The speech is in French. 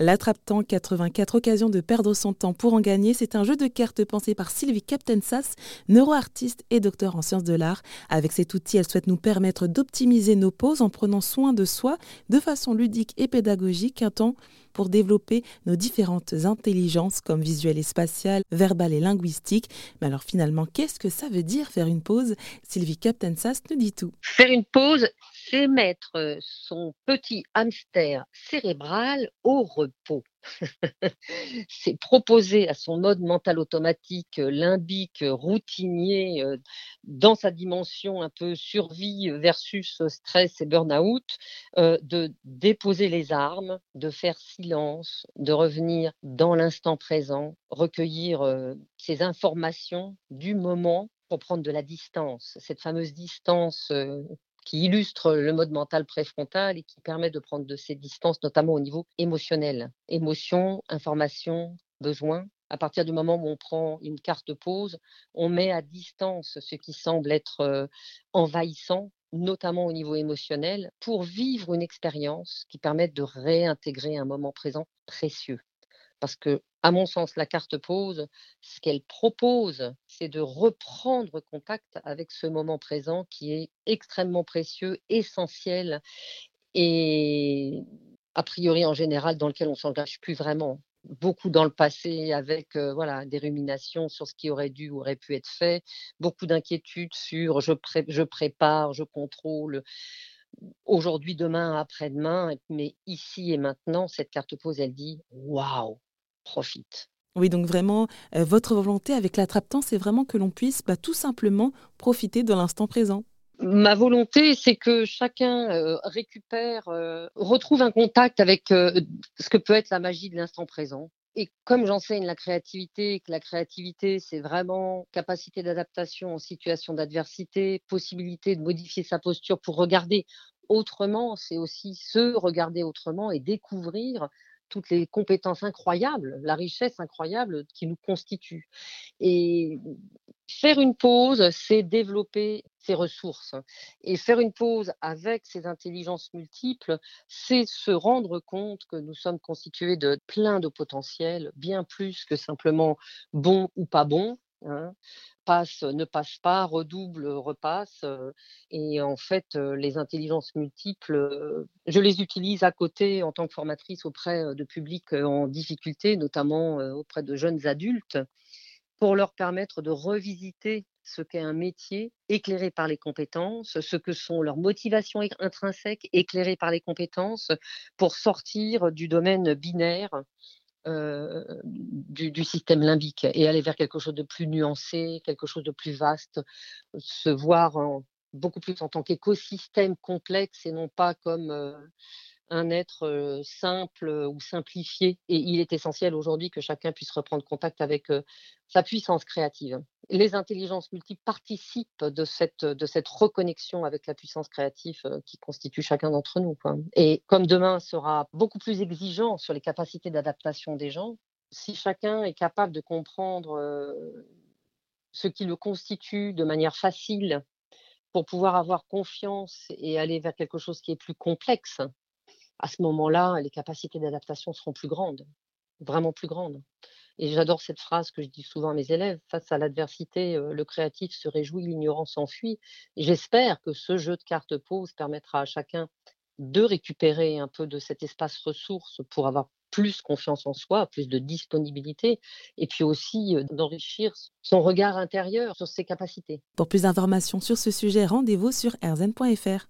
L'attrape-temps 84 occasions de perdre son temps pour en gagner, c'est un jeu de cartes pensé par Sylvie Captain-Sass, neuroartiste et docteur en sciences de l'art. Avec cet outil, elle souhaite nous permettre d'optimiser nos pauses en prenant soin de soi de façon ludique et pédagogique, un temps pour développer nos différentes intelligences comme visuelle et spatiale, verbale et linguistique. Mais alors finalement, qu'est-ce que ça veut dire faire une pause? Sylvie Captain-Sass nous dit tout. Faire une pause, c'est mettre son petit hamster cérébral au repos. c'est proposer à son mode mental automatique, limbique, routinier, dans sa dimension un peu survie versus stress et burn-out, de déposer les armes, de faire silence, de revenir dans l'instant présent, recueillir ces informations du moment pour prendre de la distance, cette fameuse distance qui illustre le mode mental préfrontal et qui permet de prendre de ces distances, notamment au niveau émotionnel. Émotion, information, besoin. À partir du moment où on prend une carte pause, on met à distance ce qui semble être euh, envahissant, notamment au niveau émotionnel, pour vivre une expérience qui permette de réintégrer un moment présent précieux. Parce que, à mon sens, la carte pause, ce qu'elle propose, c'est de reprendre contact avec ce moment présent qui est extrêmement précieux, essentiel et a priori en général dans lequel on s'engage plus vraiment. Beaucoup dans le passé avec euh, voilà des ruminations sur ce qui aurait dû ou aurait pu être fait, beaucoup d'inquiétudes sur je, je prépare, je contrôle aujourd'hui, demain, après-demain, mais ici et maintenant, cette carte pause, elle dit waouh, profite. Oui, donc vraiment, euh, votre volonté avec l'attrape-temps, c'est vraiment que l'on puisse bah, tout simplement profiter de l'instant présent. Ma volonté, c'est que chacun euh, récupère, euh, retrouve un contact avec ce que peut être la magie de l'instant présent. Et comme j'enseigne la créativité, que la créativité, c'est vraiment capacité d'adaptation en situation d'adversité, possibilité de modifier sa posture pour regarder autrement, c'est aussi se regarder autrement et découvrir toutes les compétences incroyables, la richesse incroyable qui nous constitue. Et faire une pause, c'est développer ses ressources. Et faire une pause avec ces intelligences multiples, c'est se rendre compte que nous sommes constitués de plein de potentiels, bien plus que simplement bon ou pas bon. Hein passe, ne passe pas, redouble, repasse. Et en fait, les intelligences multiples, je les utilise à côté en tant que formatrice auprès de publics en difficulté, notamment auprès de jeunes adultes, pour leur permettre de revisiter ce qu'est un métier éclairé par les compétences, ce que sont leurs motivations intrinsèques éclairées par les compétences, pour sortir du domaine binaire euh, du, système limbique et aller vers quelque chose de plus nuancé, quelque chose de plus vaste, se voir beaucoup plus en tant qu'écosystème complexe et non pas comme euh, un être simple ou simplifié. Et il est essentiel aujourd'hui que chacun puisse reprendre contact avec sa puissance créative. Les intelligences multiples participent de cette, de cette reconnexion avec la puissance créative qui constitue chacun d'entre nous. Et comme demain sera beaucoup plus exigeant sur les capacités d'adaptation des gens, si chacun est capable de comprendre ce qui le constitue de manière facile pour pouvoir avoir confiance et aller vers quelque chose qui est plus complexe, à ce moment-là, les capacités d'adaptation seront plus grandes, vraiment plus grandes. Et j'adore cette phrase que je dis souvent à mes élèves, face à l'adversité, euh, le créatif se réjouit, l'ignorance s'enfuit. J'espère que ce jeu de cartes pause permettra à chacun de récupérer un peu de cet espace ressource pour avoir plus confiance en soi, plus de disponibilité, et puis aussi euh, d'enrichir son regard intérieur sur ses capacités. Pour plus d'informations sur ce sujet, rendez-vous sur erzen.fr.